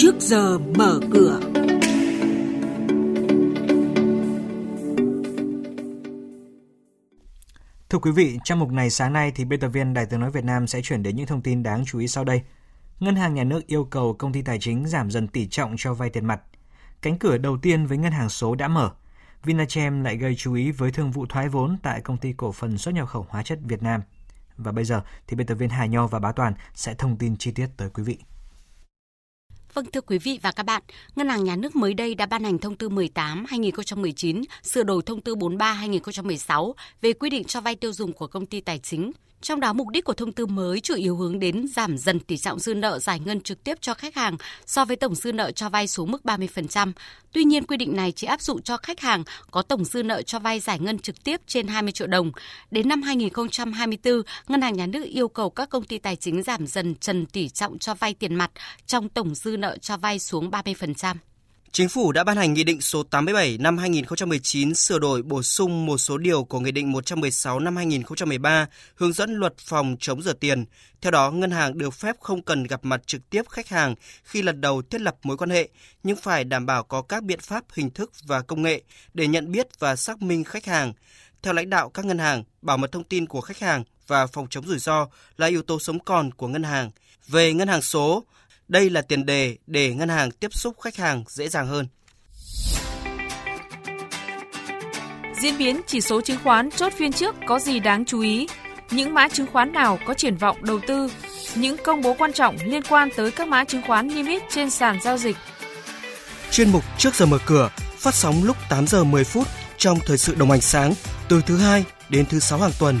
trước giờ mở cửa. Thưa quý vị, trong mục này sáng nay thì biên tập viên Đài Tiếng nói Việt Nam sẽ chuyển đến những thông tin đáng chú ý sau đây. Ngân hàng nhà nước yêu cầu công ty tài chính giảm dần tỷ trọng cho vay tiền mặt. Cánh cửa đầu tiên với ngân hàng số đã mở. Vinachem lại gây chú ý với thương vụ thoái vốn tại công ty cổ phần xuất nhập khẩu hóa chất Việt Nam. Và bây giờ thì biên tập viên Hà Nho và Bá Toàn sẽ thông tin chi tiết tới quý vị. Vâng thưa quý vị và các bạn, Ngân hàng Nhà nước mới đây đã ban hành thông tư 18/2019 sửa đổi thông tư 43/2016 về quy định cho vay tiêu dùng của công ty tài chính trong đó mục đích của thông tư mới chủ yếu hướng đến giảm dần tỷ trọng dư nợ giải ngân trực tiếp cho khách hàng so với tổng dư nợ cho vay xuống mức 30%. Tuy nhiên quy định này chỉ áp dụng cho khách hàng có tổng dư nợ cho vay giải ngân trực tiếp trên 20 triệu đồng. Đến năm 2024, Ngân hàng Nhà nước yêu cầu các công ty tài chính giảm dần trần tỷ trọng cho vay tiền mặt trong tổng dư nợ cho vay xuống 30%. Chính phủ đã ban hành Nghị định số 87 năm 2019 sửa đổi bổ sung một số điều của Nghị định 116 năm 2013 hướng dẫn luật phòng chống rửa tiền. Theo đó, ngân hàng được phép không cần gặp mặt trực tiếp khách hàng khi lần đầu thiết lập mối quan hệ, nhưng phải đảm bảo có các biện pháp hình thức và công nghệ để nhận biết và xác minh khách hàng. Theo lãnh đạo các ngân hàng, bảo mật thông tin của khách hàng và phòng chống rủi ro là yếu tố sống còn của ngân hàng. Về ngân hàng số, đây là tiền đề để ngân hàng tiếp xúc khách hàng dễ dàng hơn. Diễn biến chỉ số chứng khoán chốt phiên trước có gì đáng chú ý? Những mã chứng khoán nào có triển vọng đầu tư? Những công bố quan trọng liên quan tới các mã chứng khoán niêm yết trên sàn giao dịch. Chuyên mục Trước giờ mở cửa phát sóng lúc 8 giờ 10 phút trong thời sự đồng hành sáng từ thứ hai đến thứ sáu hàng tuần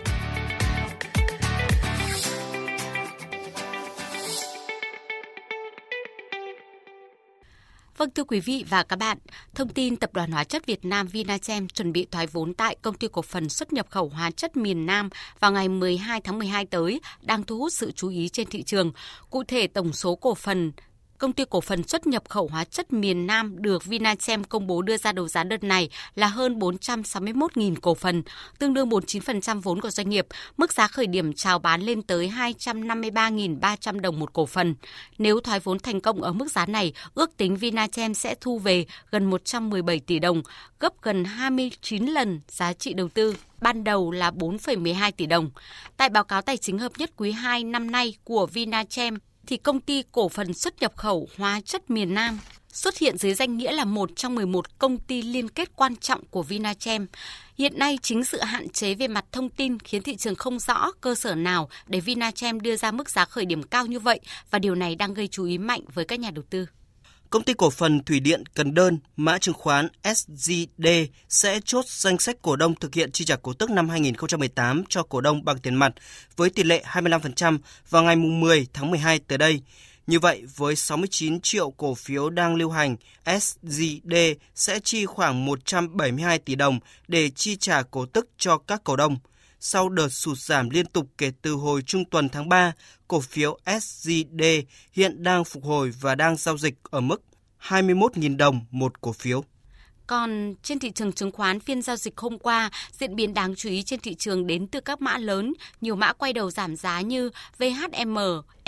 Vâng thưa quý vị và các bạn, thông tin Tập đoàn Hóa chất Việt Nam Vinachem chuẩn bị thoái vốn tại Công ty Cổ phần xuất nhập khẩu hóa chất miền Nam vào ngày 12 tháng 12 tới đang thu hút sự chú ý trên thị trường. Cụ thể tổng số cổ phần công ty cổ phần xuất nhập khẩu hóa chất miền Nam được Vinachem công bố đưa ra đấu giá đợt này là hơn 461.000 cổ phần, tương đương 49% vốn của doanh nghiệp. Mức giá khởi điểm chào bán lên tới 253.300 đồng một cổ phần. Nếu thoái vốn thành công ở mức giá này, ước tính Vinachem sẽ thu về gần 117 tỷ đồng, gấp gần 29 lần giá trị đầu tư ban đầu là 4,12 tỷ đồng. Tại báo cáo tài chính hợp nhất quý 2 năm nay của Vinachem, thì công ty cổ phần xuất nhập khẩu hóa chất miền Nam xuất hiện dưới danh nghĩa là một trong 11 công ty liên kết quan trọng của Vinachem. Hiện nay chính sự hạn chế về mặt thông tin khiến thị trường không rõ cơ sở nào để Vinachem đưa ra mức giá khởi điểm cao như vậy và điều này đang gây chú ý mạnh với các nhà đầu tư. Công ty cổ phần Thủy điện Cần Đơn, mã chứng khoán SGD sẽ chốt danh sách cổ đông thực hiện chi trả cổ tức năm 2018 cho cổ đông bằng tiền mặt với tỷ lệ 25% vào ngày 10 tháng 12 tới đây. Như vậy, với 69 triệu cổ phiếu đang lưu hành, SGD sẽ chi khoảng 172 tỷ đồng để chi trả cổ tức cho các cổ đông – sau đợt sụt giảm liên tục kể từ hồi trung tuần tháng 3, cổ phiếu SGD hiện đang phục hồi và đang giao dịch ở mức 21.000 đồng một cổ phiếu. Còn trên thị trường chứng khoán phiên giao dịch hôm qua, diễn biến đáng chú ý trên thị trường đến từ các mã lớn, nhiều mã quay đầu giảm giá như VHM,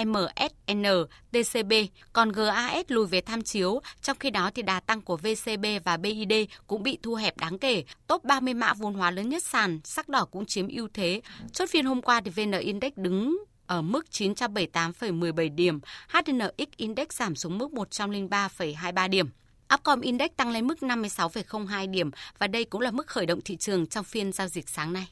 MSN, TCB, còn GAS lùi về tham chiếu, trong khi đó thì đà tăng của VCB và BID cũng bị thu hẹp đáng kể. Top 30 mã vốn hóa lớn nhất sàn, sắc đỏ cũng chiếm ưu thế. Chốt phiên hôm qua thì VN Index đứng ở mức 978,17 điểm, HNX Index giảm xuống mức 103,23 điểm. Upcom Index tăng lên mức 56,02 điểm và đây cũng là mức khởi động thị trường trong phiên giao dịch sáng nay.